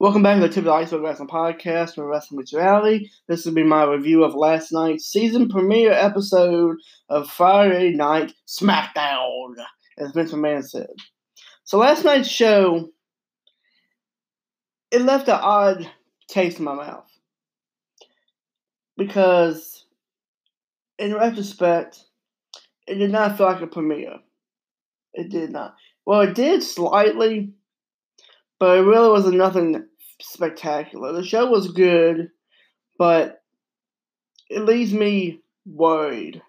Welcome back to the Tip of the Iceberg Wrestling Podcast for Wrestling Meets Reality. This will be my review of last night's season premiere episode of Friday Night SmackDown, as Vince McMahon said. So last night's show, it left an odd taste in my mouth. Because, in retrospect, it did not feel like a premiere. It did not. Well, it did slightly, but it really wasn't nothing spectacular. The show was good, but it leaves me worried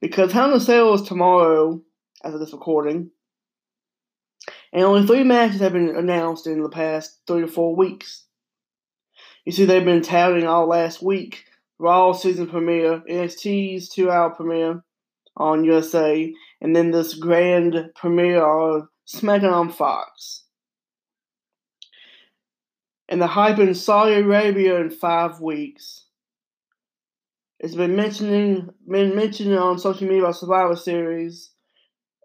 because Hell in a Cell is tomorrow as of this recording, and only three matches have been announced in the past three to four weeks. You see, they've been touting all last week Raw season premiere, NXT's two hour premiere on USA, and then this grand premiere of SmackDown on Fox and the hype in Saudi Arabia in five weeks. It's been mentioning been mentioned on social media about Survivor Series.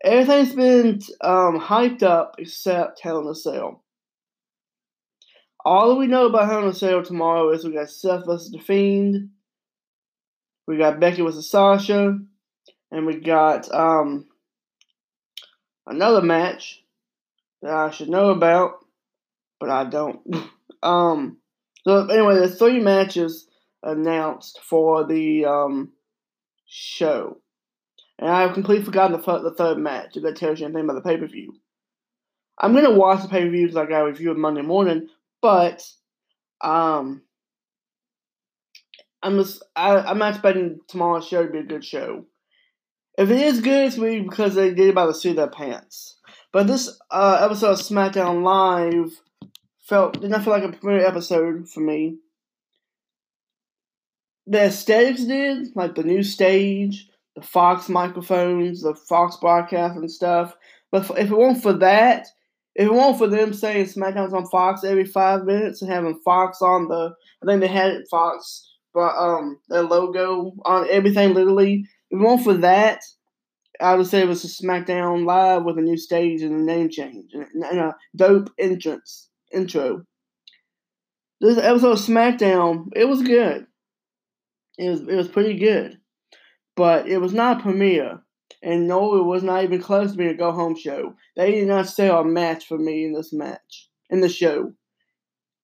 Everything's been um, hyped up except Hell in a Cell. All we know about Hell in a Cell tomorrow is we got Seth versus The Fiend, we got Becky versus Sasha, and we got um, another match that I should know about, but I don't. Um, so anyway, there's three matches announced for the um, show, and I've completely forgotten the, the third match. If that tells you anything about the pay per view, I'm gonna watch the pay per view because I got a review it Monday morning. But um, I'm just I, I'm not expecting tomorrow's show to be a good show. If it is good, it's be because they did about to see their pants. But this uh, episode of SmackDown Live felt did not feel like a premiere episode for me. The aesthetics did, like the new stage, the Fox microphones, the Fox broadcast and stuff. But if it weren't for that, if it weren't for them saying SmackDown's on Fox every five minutes and having Fox on the, I think they had Fox, but um, their logo on everything literally. If it weren't for that, I would say it was a SmackDown Live with a new stage and a name change and a dope entrance intro. This episode of SmackDown, it was good. It was it was pretty good, but it was not a premiere, and no, it was not even close to being a go home show. They did not sell a match for me in this match in the show.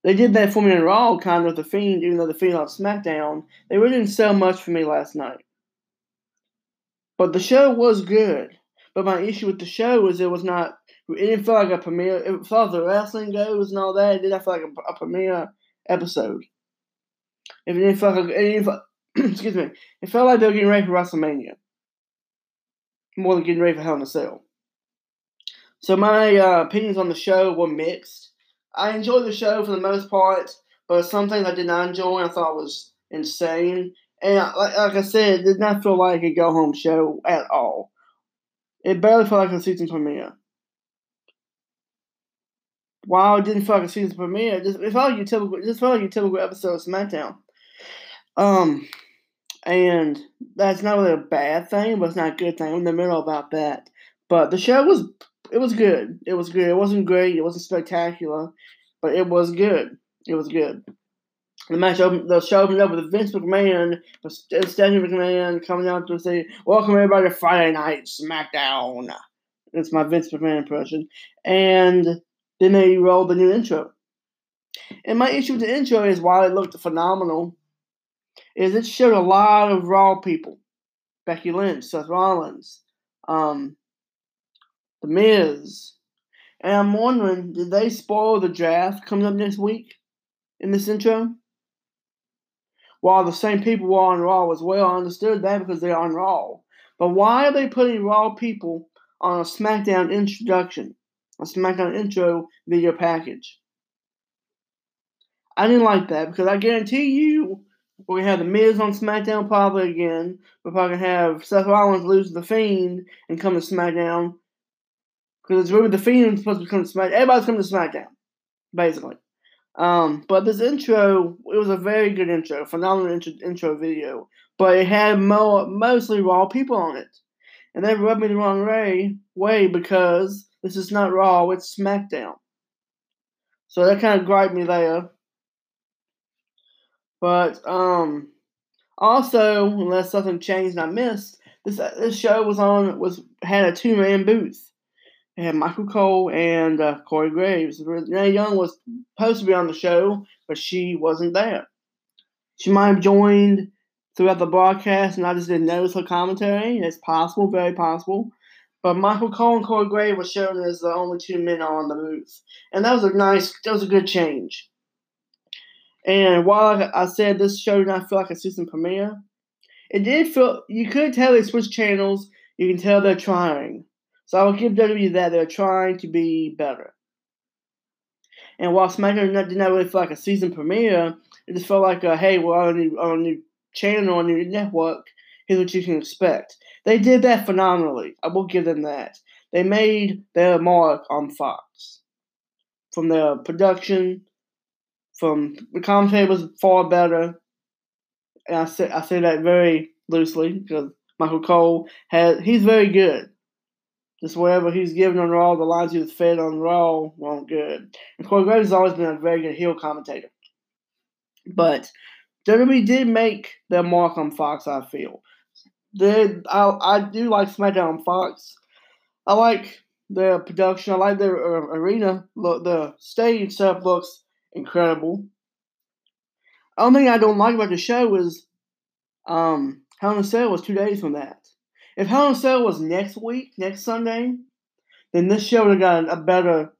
They did that for me in Raw, kind of with the Fiend, even though the Fiend on SmackDown. They really didn't sell much for me last night. But the show was good. But my issue with the show was it was not it didn't feel like a premiere. As far as the wrestling goes and all that, it didn't feel like a, a premiere episode. If it didn't feel like, it didn't feel, excuse me, it felt like they were getting ready for WrestleMania more than getting ready for Hell in a Cell. So my uh, opinions on the show were mixed. I enjoyed the show for the most part, but some things I did not enjoy. I thought was insane, and like, like I said, it did not feel like a go home show at all. It barely felt like a season premiere while it didn't feel like a season premiere, it, just, it felt like a typical, just felt like a typical episode of SmackDown. Um, and that's not really a bad thing, but it's not a good thing. I'm in the middle about that. But the show was, it was good. It was good. It wasn't great. It wasn't spectacular, but it was good. It was good. The match opened, the show opened up with Vince McMahon, Stephanie McMahon coming out to say, "Welcome everybody to Friday Night SmackDown." That's my Vince McMahon impression, and then they rolled the new intro. And my issue with the intro is while it looked phenomenal, is it showed a lot of raw people. Becky Lynch, Seth Rollins, um, The Miz. And I'm wondering, did they spoil the draft coming up next week in this intro? While the same people were on Raw as well, I understood that because they're on Raw. But why are they putting Raw people on a SmackDown introduction? A SmackDown intro video package. I didn't like that because I guarantee you we're gonna have the Miz on SmackDown probably again. We're probably gonna have Seth Rollins lose the Fiend and come to SmackDown because it's really the Fiend supposed to come to SmackDown. Everybody's coming to SmackDown, basically. Um, but this intro, it was a very good intro, phenomenal intro, intro video. But it had mo- mostly raw people on it, and that rubbed me the wrong way, way because this is not Raw, it's SmackDown. So that kind of griped me there. But um, also, unless something changed and I missed, this this show was on was had a two man booth. It had Michael Cole and uh, Corey Graves. Renee Young was supposed to be on the show, but she wasn't there. She might have joined throughout the broadcast, and I just didn't notice her commentary. It's possible, very possible. But Michael Cole and Corey Graves were shown as the only two men on the booth, and that was a nice, that was a good change. And while I said this show did not feel like a season premiere, it did feel you could tell they switched channels. You can tell they're trying. So I will give WWE that they're trying to be better. And while SmackDown did not really feel like a season premiere, it just felt like a hey, we're on a new, on a new channel, on a new network. Here's what you can expect. They did that phenomenally. I will give them that. They made their mark on Fox. From their production, from the commentary was far better. And I say I say that very loosely because Michael Cole has he's very good. Just whatever he's given on Raw, the lines he was fed on Raw weren't good. And Corey Graves has always been a very good heel commentator. But WWE did make their mark on Fox, I feel. They, I, I do like SmackDown Fox. I like their production. I like their uh, arena. Look, the stage stuff looks incredible. Only thing I don't like about the show is um, Hell in a Cell was two days from that. If Hell in a Cell was next week, next Sunday, then this show would have got a better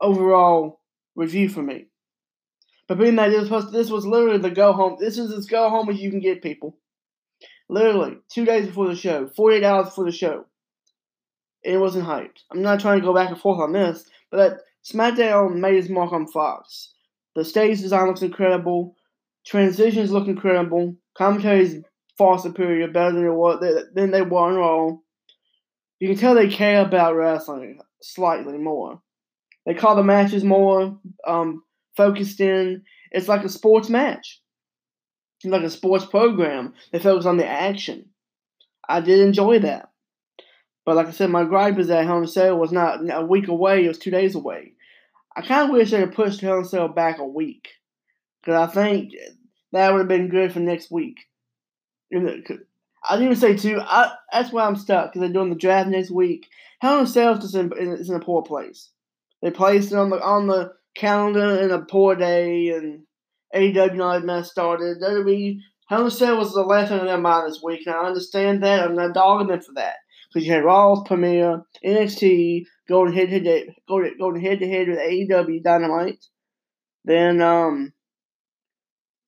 overall review for me. But being that this was, this was literally the go home, this is as go home as you can get, people. Literally, two days before the show, 48 hours before the show. It wasn't hyped. I'm not trying to go back and forth on this, but that SmackDown made its mark on Fox. The stage design looks incredible. Transitions look incredible. Commentary is far superior, better than, it was, than they were on Raw. You can tell they care about wrestling slightly more. They call the matches more um, focused in. It's like a sports match, like a sports program. They focus on the action. I did enjoy that. But like I said, my gripe is that Hell in Cell was not a week away; it was two days away. I kind of wish they had pushed Hell in Cell back a week because I think that would have been good for next week. I didn't even say two. I, that's why I'm stuck because they're doing the draft next week. Hell in Cell is in, is in a poor place. They placed it on the on the calendar in a poor day, and AEW not mess started. WWE Cell was the last thing on their mind this week, and I understand that. I'm not dogging them for that because you had Raw's premiere, NXT going head to head, going head to head with AEW Dynamite. Then um,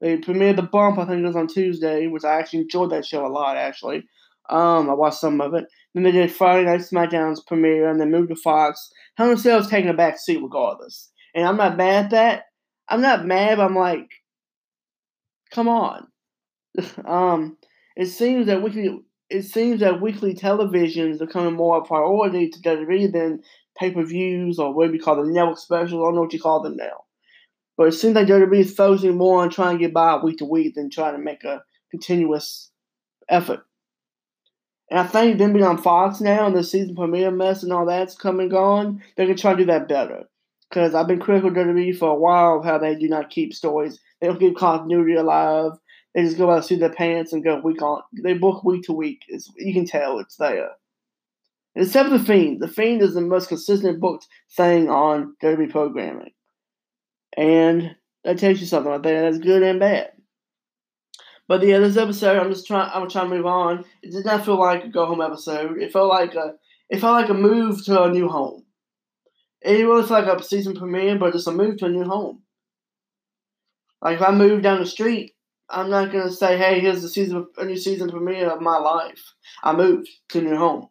they premiered the Bump. I think it was on Tuesday, which I actually enjoyed that show a lot. Actually, um, I watched some of it. Then they did Friday Night SmackDown's premiere, and then moved to Fox. Hell in a Cell was taking a back seat regardless, and I'm not mad at that. I'm not mad. I'm like, come on. um, it seems that weekly it seems that weekly television is becoming more a priority to WWE than pay per views or what we call the network specials. I don't know what you call them now. But it seems like WWE is focusing more on trying to get by week to week than trying to make a continuous effort. And I think them being on Fox now and the season premiere mess and all that's coming and gone, they're going to try to do that better. Because I've been critical of WWE for a while of how they do not keep stories. They don't keep continuity alive. They just go out through their pants and go week on. They book week to week. It's, you can tell it's there. Except The Fiend. The Fiend is the most consistent booked thing on WWE programming. And that tells you something right there. That's good and bad. But yeah, this episode, I'm just trying. I'm trying to move on. It did not feel like a go home episode. It felt like a. It felt like a move to a new home. It felt like a season premiere, but it's a move to a new home. Like if I move down the street, I'm not gonna say, "Hey, here's the season, a new season premiere of my life." I moved to a new home,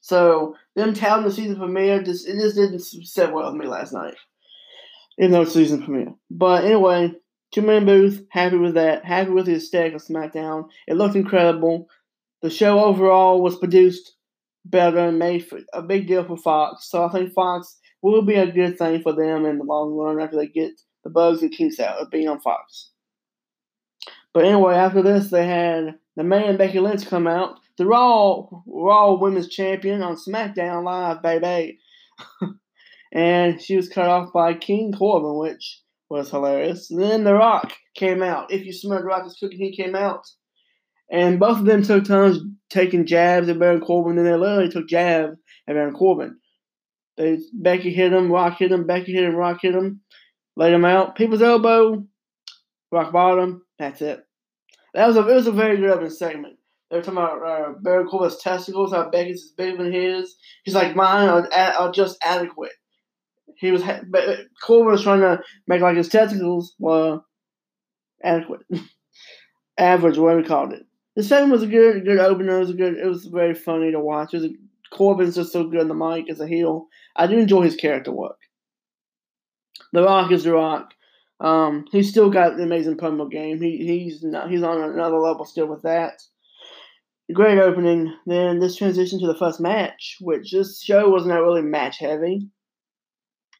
so them telling the season premiere just it just didn't sit well with me last night even though it's season premiere. But anyway, two man booth, happy with that. Happy with the aesthetic of SmackDown. It looked incredible. The show overall was produced better and made for a big deal for Fox. So I think Fox will be a good thing for them in the long run after they get the bugs and kinks out of being on Fox. But anyway, after this, they had the man Becky Lynch come out, the Raw Raw Women's Champion on SmackDown Live, baby. and she was cut off by King Corbin, which was hilarious. And then The Rock came out. If you smell The Rock cooking, he came out. And both of them took turns taking jabs at Baron Corbin, and they literally took jabs at Baron Corbin. They Becky hit him, Rock hit him, Becky hit him, Rock hit him, laid him out. People's elbow, Rock bottom. That's it. That was a it was a very good opening segment. They were talking about uh, Baron Corbin's testicles, how Becky's is bigger than his. He's like, mine are, are just adequate. He was, but Corbin was trying to make like his testicles were adequate, average, whatever we called it. The segment was a good, good opener. It was a good. It was very funny to watch. It was a, Corbin's just so good on the mic as a heel. I do enjoy his character work. The Rock is The Rock. Um, he's still got an amazing promo game. He he's not, he's on another level still with that. Great opening. Then this transition to the first match, which this show was not really match heavy.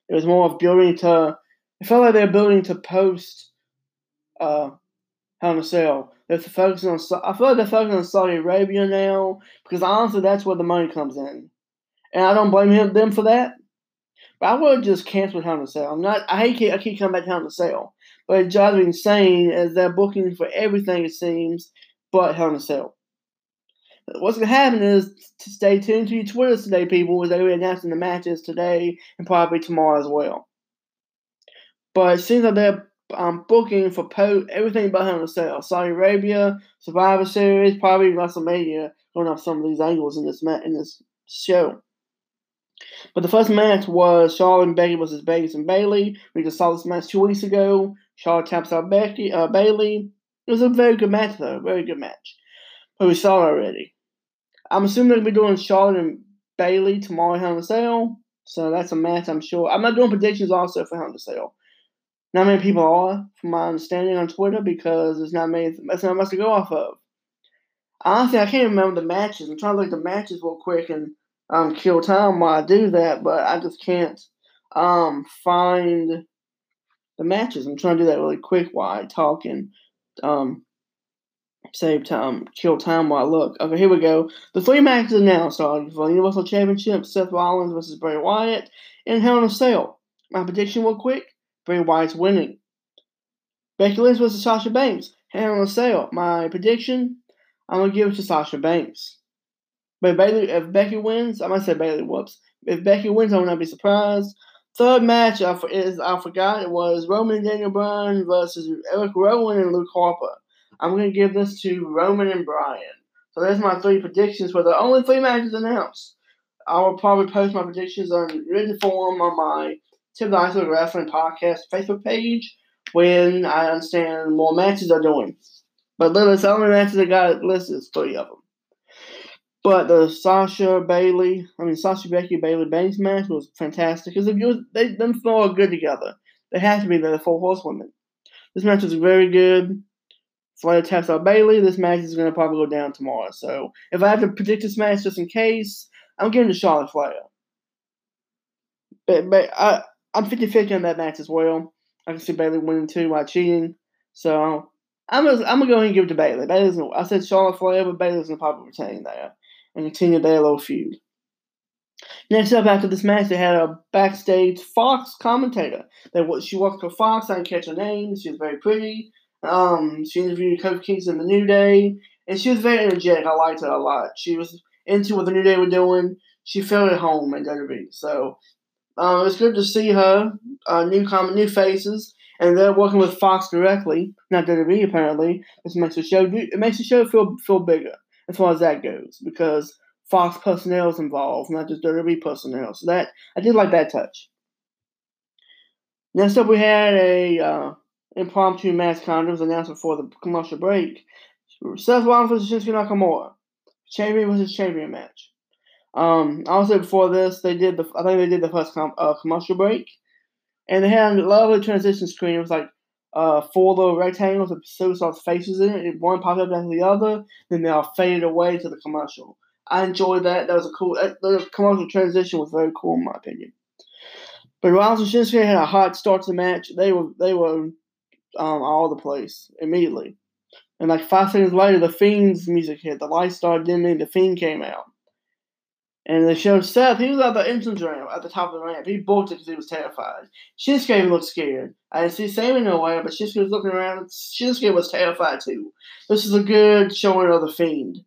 It was more of building to. It felt like they were building to post. Uh, Hell in a Cell. They're focusing on. I feel like they're focusing on Saudi Arabia now because honestly, that's where the money comes in, and I don't blame him them for that. But I would just cancel in a Cell. I'm not. I hate. I keep coming back to in a Cell, but it drives me insane as they're booking for everything it seems, but in a Cell. What's to happen is to stay tuned to your Twitter today, people, as they will be announcing the matches today and probably tomorrow as well. But it seems like they're um, booking for po- everything but Hell in Cell. Saudi Arabia, Survivor Series, probably WrestleMania, going off some of these angles in this ma- in this show. But the first match was Charlotte and Becky versus Vegas and Bayley. We just saw this match two weeks ago. Charlotte taps out Becky, uh, Bayley. It was a very good match, though. Very good match. But we saw it already. I'm assuming to be doing Charlotte and Bayley tomorrow Hell in Cell. So that's a match, I'm sure. I'm not doing predictions also for Hell in Cell. Not many people are, from my understanding on Twitter, because there's not many. That's not much to go off of. Honestly, I can't remember the matches. I'm trying to look at the matches real quick and um, kill time while I do that, but I just can't um, find the matches. I'm trying to do that really quick while I talk and um, save time, kill time while I look. Okay, here we go. The three matches announced are for the Universal Championship: Seth Rollins versus Bray Wyatt, and Hell in a Cell. My prediction, real quick: Bray Wyatt's winning. Becky Lynch versus Sasha Banks. In a Cell. My prediction: I'm gonna give it to Sasha Banks. But Bayley, if Becky wins, I might say Bayley. Whoops. If Becky wins, I will not be surprised. Third match I, is I forgot it was Roman and Daniel Bryan versus Eric Rowan and Luke Harper. I'm to give this to Roman and Bryan. So there's my three predictions for the only three matches announced. I will probably post my predictions on written form on my Tip the Iceberg Wrestling Podcast Facebook page when I understand more matches are doing. But literally, the only matches I got listed is three of them. But the Sasha Bayley, I mean Sasha Becky Bayley Banks match was fantastic because if you they them four are good together. They have to be the four horsewomen. This match was very good. Flair taps out Bayley. This match is going to probably go down tomorrow. So if I have to predict this match just in case, I'm giving to Charlotte Flair. But, but I, I'm 50 50 on that match as well. I can see Bayley winning too by cheating. So I'm gonna, I'm gonna go ahead and give it to Bayley. Bayley's gonna, I said Charlotte Flair, but Bayley's gonna probably retain there and continue their little feud. Next up, after this match, they had a backstage Fox commentator. They she worked for Fox. I didn't catch her name. She was very pretty. Um, she interviewed Kofi Kingston the New Day, and she was very energetic. I liked her a lot. She was into what the New Day were doing. She felt at home in WWE. So um, it's good to see her. Uh, new com- new faces, and they're working with Fox directly, not WWE apparently. This makes the show it makes the show feel feel bigger as far as that goes because Fox personnel is involved, not just WWE personnel. So that I did like that touch. Next up, we had a uh, impromptu match kind was announced before the commercial break. Seth Rollins versus Shinsuke Nakamura, champion versus champion match. Um, also before this, they did the I think they did the first com- uh, commercial break, and they had a lovely transition screen. It was like uh, four little rectangles with superstars' faces in it. One popped up after the other, then they all faded away to the commercial. I enjoyed that. That was a cool. The commercial transition was very cool in my opinion. But Rollins and Shinsuke had a hot start to the match. They were they were um, all the place immediately. And like five seconds later, the Fiend's music hit. The lights started dimming. The Fiend came out. And they showed Seth, he was at the entrance ramp, at the top of the ramp. He bolted because he was terrified. Shinsuke looked scared. I didn't see Sammy nowhere, but Shinsuke was looking around. Shinsuke was terrified too. This is a good showing of the Fiend.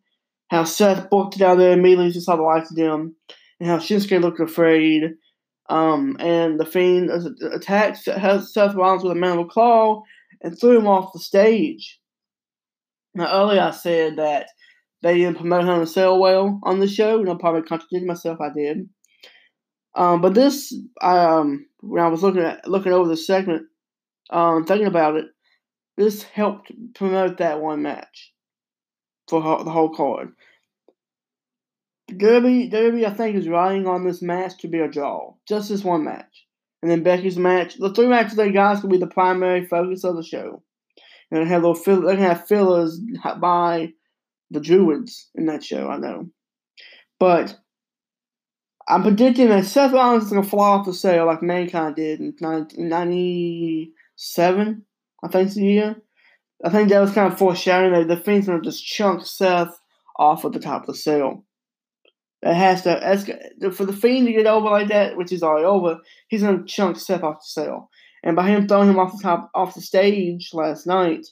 How Seth booked it out there immediately just saw the lights them. And how Shinsuke looked afraid. Um, and the Fiend attacked Seth Rollins with a mandible claw and threw him off the stage. Now, earlier I said that they didn't promote Hell in a Cell well on the show, and I probably contradicted myself. I did. Um, but this, um, when I was looking at looking over the segment, um, thinking about it, this helped promote that one match for the whole card. Derby, Derby, I think, is riding on this match to be a draw. Just this one match. And then Becky's match. The three matches they got will be the primary focus of the show. And they have little fill, they have fillers by the Druids in that show, I know. But I'm predicting that Seth Rollins is going to fly off the sale like Mankind did in 1997, I think the year. I think that was kind of foreshadowing that the Fiend's going to just chunk Seth off at the top of the sale. It has to, ask for the Fiend to get over like that, which is already over, he's going to chunk Seth off the sale. And by him throwing him off the top, off the stage last night,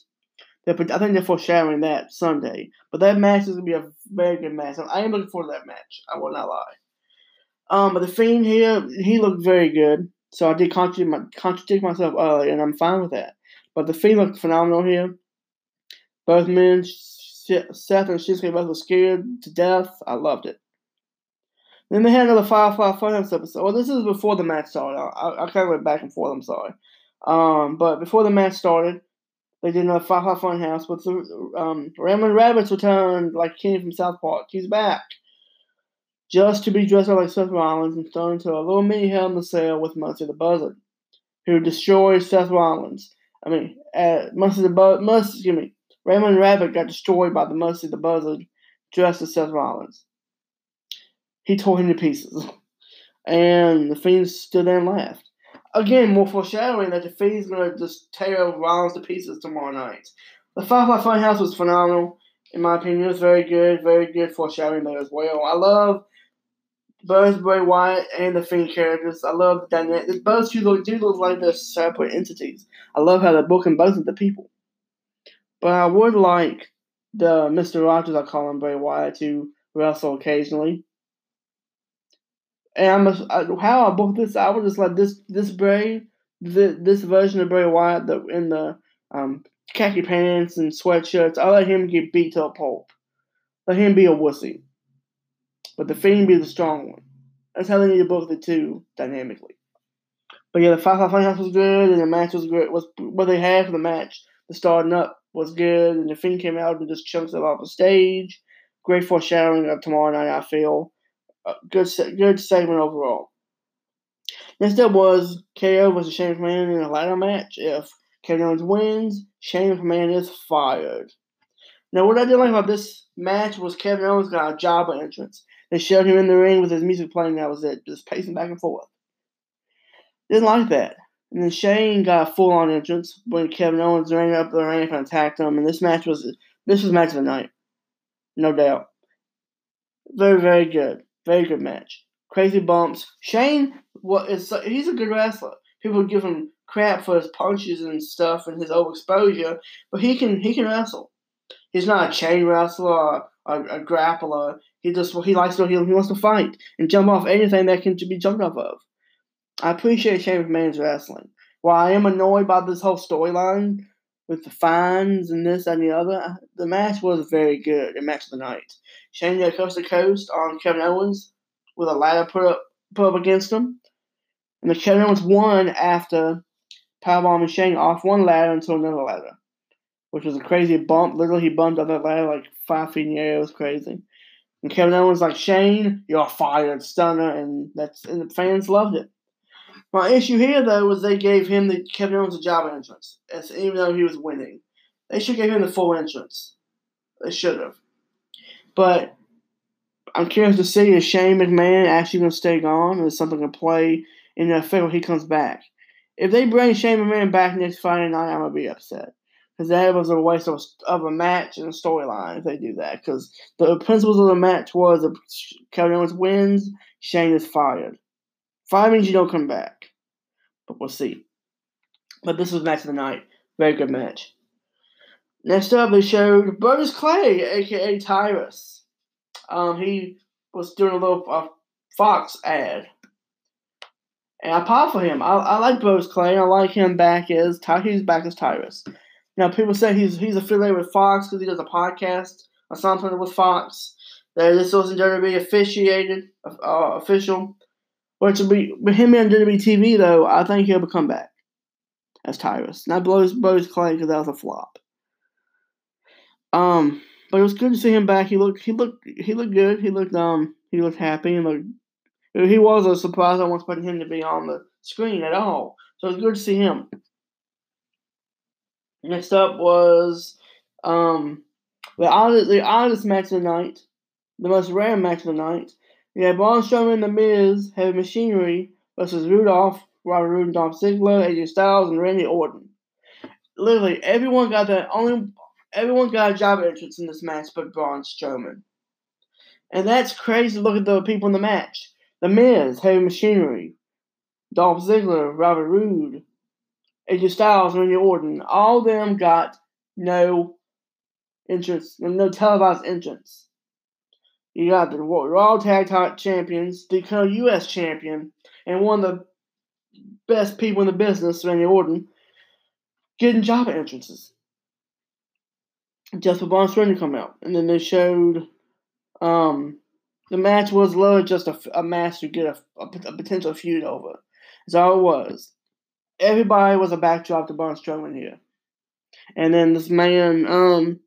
I think they're foreshadowing that Sunday. But that match is gonna be a very good match. I am looking forward to that match. I will not lie. Um, but the Fiend here, he looked very good. So I did contradict, my, contradict myself earlier, and I'm fine with that. But the Fiend looked phenomenal here. Both men, Seth and Shinsuke, both were scared to death. I loved it. Then they had another Firefly Funhouse episode. Well, this is before the match started. I, I, I kind of went back and forth. I'm sorry. Um, but before the match started, they did another Firefly Funhouse, but the um, Ramblin' Rabbits returned like Kenny from South Park. He's back. Just to be dressed up like Seth Rollins and thrown into a little mini hell in the cell with Muncie the Buzzard, who destroys Seth Rollins. I mean, uh, Muncie the Buzzard, excuse me, Raymond Rabbit got destroyed by the Muncie the Buzzard dressed as Seth Rollins. He tore him to pieces. And the Fiend stood there and laughed again, more foreshadowing that the Fiend's gonna just tear Rollins to pieces tomorrow night. The Firefly Funhouse was phenomenal, in my opinion. It was very good, very good foreshadowing there as well. I love both Bray Wyatt and the Fiend characters. I love the dynamic. Both two look, do look like they're separate entities. I love how they're booking both of the people. But I would like the Mr. Rogers, I call him Bray Wyatt, to wrestle occasionally. And I'm how I booked this, I would just let this this Bray, the, this version of Bray Wyatt, in the um, khaki pants and sweatshirts, I let him get beat to a pulp. Let him be a wussy. But the Fiend be the strong one. That's how they need to book the two dynamically. But yeah, the Firefly Funhouse was good, and the match was good. Was what they had for the match. The starting up was good, and the Fiend came out and just chunks it off the stage. Great foreshadowing of tomorrow night, I feel good good segment overall. Next up was KO versus Shane McMahon in a ladder match. If Kevin Owens wins, Shane McMahon is fired. Now, what I did like about this match was Kevin Owens got a job entrance. They showed him in the ring with his music playing. That was it, just pacing back and forth. Didn't like that. And then Shane got a full on entrance when Kevin Owens ran up the ramp and attacked him. And this match was this was match of the night, no doubt. Very very good. Very good match. Crazy bumps. Shane, what is he's a good wrestler. People give him crap for his punches and stuff and his overexposure, but he can he can wrestle. He's not a chain wrestler or a, a grappler. He just he likes to he, he wants to fight and jump off anything that can be jumped off of. I appreciate Shane McMahon's wrestling. While I am annoyed by this whole storyline with the fines and this and the other, the match was very good. The match of the night. Shane coast to coast on Kevin Owens with a ladder put up put up against him. And the Kevin Owens won after powerbombing Shane off one ladder into another ladder, which was a crazy bump. Literally, he bumped up that ladder like five feet in the air. It was crazy. And Kevin Owens like Shane, you're fired, stunner, and that's and the fans loved it. My issue here though was they gave him the Kevin Owens a job entrance, even though he was winning. They should give him the full entrance. They should have. But I'm curious to see is Shane McMahon actually going to stay gone, or is something going to play in the effect when he comes back? If they bring Shane McMahon back next Friday night, I'm gonna be upset because that was a waste of, of a match and a storyline if they do that. Because the principles of the match was if Kevin Owens wins, Shane is fired. Fire means you don't come back, but we'll see. But this was match of the night. Very good match. Next up, they showed Brodus Clay, aka Tyrus. Um, he was doing a little uh, Fox ad. And I pop for him. I, I like Brodus Clay. I like him back as he's back as Tyrus. Now people say he's he's affiliated with Fox because he does a podcast or something with Fox. That this wasn't going to be officiated, uh, official. But to be with him on WWE TV though, I think he'll come back as Tyrus. Not Brodus Clay because that was a flop. Um, but it was good to see him back. He looked he looked he looked good. He looked um he looked happy and looked. He was a surprise. I wasn't expecting him to be on the screen at all. So it was good to see him. Next up was um, the oddest, the oddest match of the night, the most rare match of the night. We had Braun Strowman and The Miz, Heavy Machinery versus Rudolph, Robert Roode, Dolph Ziggler, AJ Styles, and Randy Orton. Literally, everyone got that. Only everyone got a job entrance in this match, but Braun Strowman. And that's crazy. Look at the people in the match: The Miz, Heavy Machinery, Dolph Ziggler, Robert Roode, AJ Styles, Randy Orton, all of them got no entrance, no televised entrance. You got the Raw Tag Team Champions, the U.S. Champion, and one of the best people in the business, Randy Orton, getting job entrances. Just for Braun Strowman to come out, and then they showed um, the match was literally just a, a match to get a, a, a potential feud over. That's all it was everybody was a backdrop to Braun Strowman here. And then this man, um,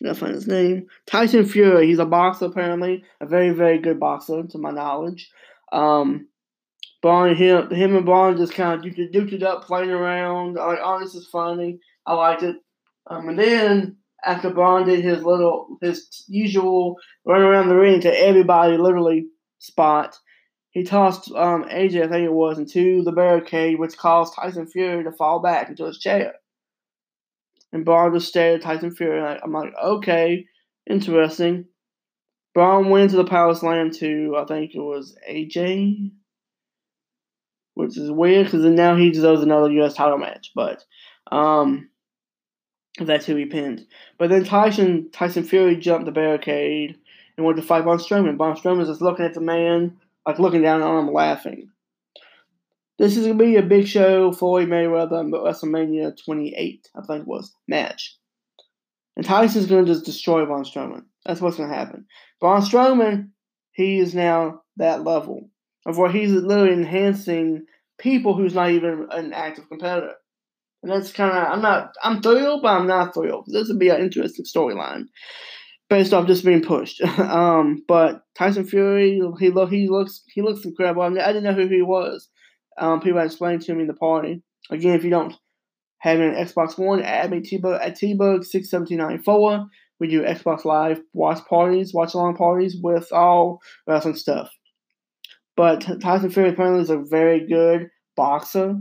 I gotta find his name. Tyson Fury. He's a boxer apparently, a very very good boxer to my knowledge. Um, Braun, him, him and Braun just kind of duked it up, playing around. Like, oh, this is funny. I liked it. Um, and then after Braun did his little, his usual run around the ring to everybody, literally spot, he tossed um, AJ, I think it was, into the barricade, which caused Tyson Fury to fall back into his chair. And Braun just stared at Tyson Fury. Like, I'm like, okay, interesting. Braun went to the Power Slam to, I think it was AJ, which is weird because now he deserves another U.S. title match. But um, that's who he pinned. But then Tyson Tyson Fury jumped the barricade and went to fight Braun Strowman. Braun Strowman is just looking at the man like looking down on him laughing. This is gonna be a big show Floyd Mayweather and WrestleMania 28, I think it was match. And Tyson's gonna just destroy Braun Strowman. That's what's gonna happen. Braun Strowman, he is now that level of where he's literally enhancing people who's not even an active competitor. And that's kind of I'm not I'm thrilled, but I'm not thrilled. This would be an interesting storyline based off just being pushed. um, but Tyson Fury, he look he looks he looks incredible. I, mean, I didn't know who he was. Um, people explained to me in the party. Again, if you don't have an Xbox One, add me T-Bug at T-Bug six seventeen ninety four. We do Xbox Live watch parties, watch along parties with all wrestling stuff. But Tyson Fury apparently is a very good boxer.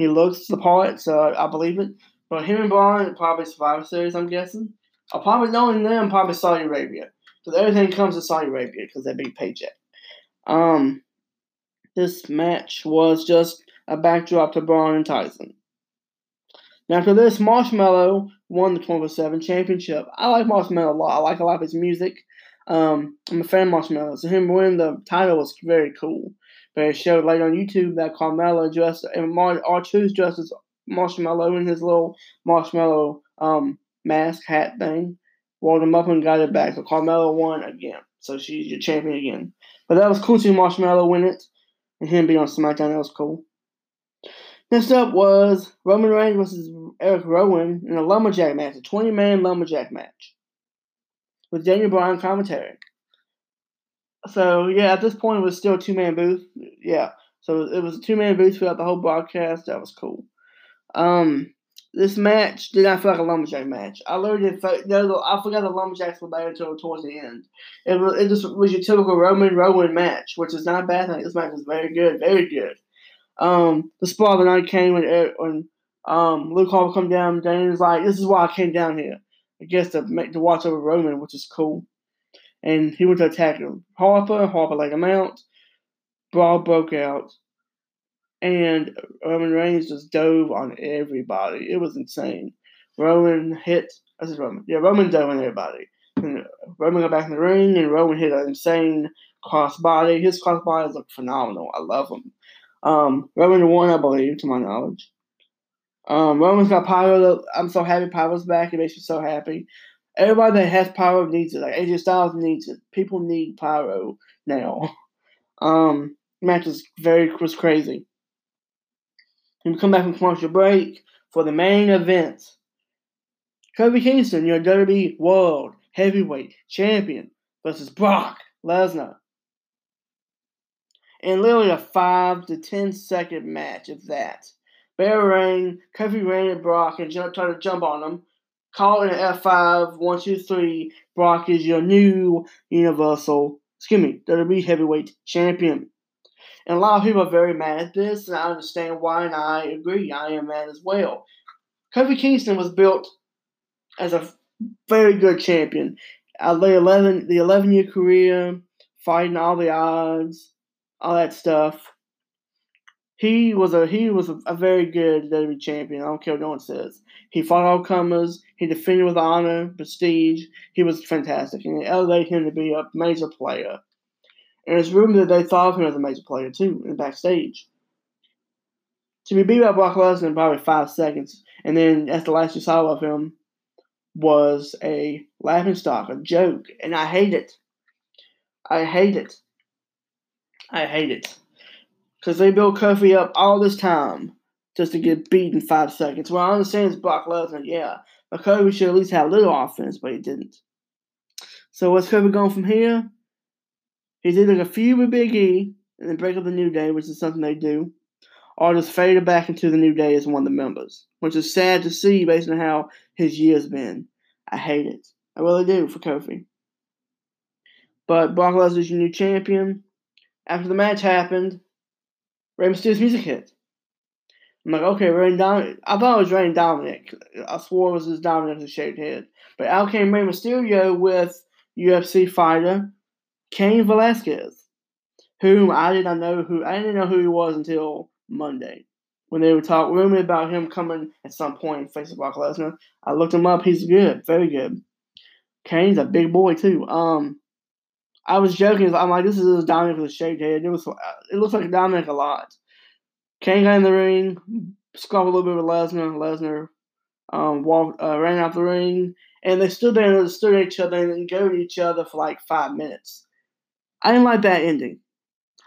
He looks the part, so I believe it. But him and Braun probably Survivor Series, I'm guessing. I'll probably knowing them probably Saudi Arabia because everything comes to Saudi Arabia because they big paycheck. Um, this match was just a backdrop to Braun and Tyson. Now, after this, Marshmello won the 24 7 championship. I like Marshmello a lot. I like a lot of his music. Um, I'm a fan of Marshmello. So, him winning the title was very cool. It showed later on YouTube that Carmella dressed, and Mar- R-Truth dressed as Marshmello in his little marshmallow um, mask hat thing, rolled him up and got it back. So Carmella won again. So she's your champion again. But that was cool to Marshmello win it and him be on SmackDown. That was cool. Next up was Roman Reigns versus Eric Rowan in a lumberjack match, a 20 man lumberjack match with Daniel Bryan commentary. So, yeah, at this point, it was still two man booth. Yeah. So it was two man booth throughout the whole broadcast. That was cool. Um, this match did not feel like a lumberjack match. I literally did. I forgot the lumberjacks were there until towards the end. It was it just was your typical Roman Rowan match, which is not a bad thing. This match is very good, very good. Um, the spot of the night came when when Um, Luke Harper come down. Daniel's like, "This is why I came down here. I guess to make to watch over Roman, which is cool." And he went to attack him. Harper, Harper laid him out. Brawl broke out, and Roman Reigns just dove on everybody. It was insane. Roman hit. I said Roman. Yeah, Roman dove on everybody. And Roman got back in the ring, and Roman hit an insane crossbody. His crossbodies look phenomenal. I love them. Um, Roman won, I believe, to my knowledge. Um, Roman's got Pyro. I'm so happy Pyro's back. It makes me so happy. Everybody that has Pyro needs it. Like AJ Styles needs it. People need Pyro now. Um, match was very was crazy. And we come back from commercial break for the main event. Kofi Kingston, your WWE World Heavyweight Champion, versus Brock Lesnar. And literally a five to ten second match of that. Bear Rain, Kofi ran at Brock and jump, tried to jump on him. Call it an F5, one, two, three. Brock is your new Universal, excuse me, WWE Heavyweight Champion. And a lot of people are very mad at this, and I understand why, and I agree. I am mad as well. Kofi Kingston was built as a very good champion. Uh, the eleven, the eleven year career, fighting all the odds, all that stuff he was a he was a, a very good WWE champion. I don't care what no one says. He fought all comers. He defended with honor, prestige. He was fantastic, and it elevated him to be a major player. And it's rumored that they thought of him as a major player too in backstage. To be beat by Brock Lesnar in probably five seconds, and then as the last you saw of him was a laughing stock, a joke, and I hate it. I hate it. I hate it. Because they built Kofi up all this time just to get beat in five seconds. Well, I understand it's Brock Lesnar, yeah. But Kofi should at least have a little offense, but he didn't. So what's Kofi going from here? He's either going a feud with Big E and then break up the New Day, which is something they do, or just fade back into the New Day as one of the members, which is sad to see based on how his year's been. I hate it. I really do for Kofi. But Brock Lesnar's your new champion. After the match happened, Rey Mysterio's music hit. I'm like, okay, Rey Dominic. I thought it was Rey Dominic. I swore it was his Dominic with shaved head. But out came Rey Mysterio with UFC fighter Cain Velasquez, whom I did not know who I didn't know who he was until Monday when they were talking rumor about him coming at some point in face of Brock Lesnar. I looked him up. He's good, very good. Cain's a big boy too. Um, I was joking. I'm like, this is a Dominic with a shaved head. It was. It looks like a Dominic a lot. Cain got in the ring, squabbled a little bit with Lesnar. Lesnar um, walked, uh, ran out the ring, and they stood there and stood at each other and go to each other for like five minutes. I didn't like that ending.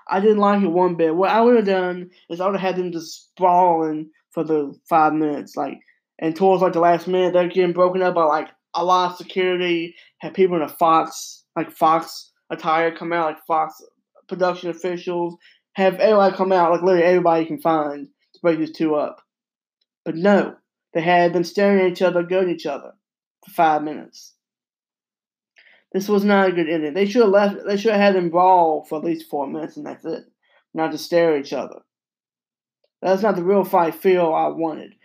I didn't like it one bit. What I would have done is I would have had them just sprawling for the five minutes, like, and towards like the last minute, they're getting broken up by like a lot of security, had people in a Fox, like Fox attire come out, like Fox production officials, have everybody come out, like literally everybody can find to break these two up. But no, they had been staring at each other, going at each other for five minutes. This was not a good ending. They should have left. They should have had them brawl for at least four minutes, and that's it. Not to stare at each other. That's not the real fight feel I wanted.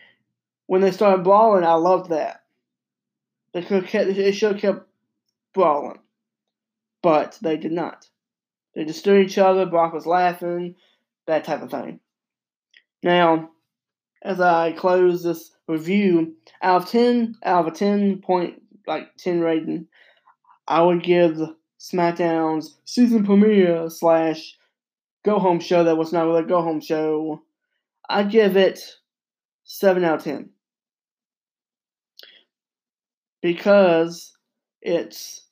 When they started brawling, I loved that. They could have kept. They should have kept brawling but they did not. They just stood each other. Brock was laughing, that type of thing. Now, as I close this review, out of ten, out of a ten point like ten rating, I would give SmackDown's season premiere slash go home show that was not really a go home show. I give it seven out of ten because it's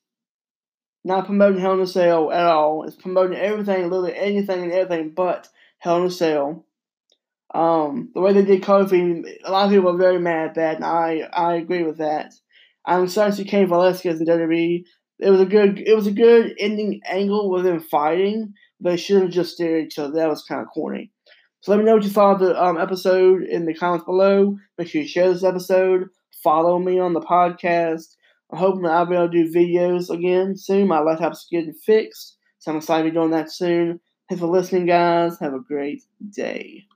not promoting Hell in a Cell at all. It's promoting everything, literally anything and everything but Hell in a Cell. Um, the way they did Kofi, a lot of people were very mad at that, and I, I agree with that. I'm excited to see Cain Velasquez in WWE. It was a good it was a good ending angle with them fighting. They should have just stared at each other. That was kind of corny. So let me know what you thought of the um, episode in the comments below. Make sure you share this episode. Follow me on the podcast. I'm hoping that I'll be able to do videos again soon. My laptop's getting fixed, so I'm excited to be doing that soon. Thanks for listening, guys. Have a great day.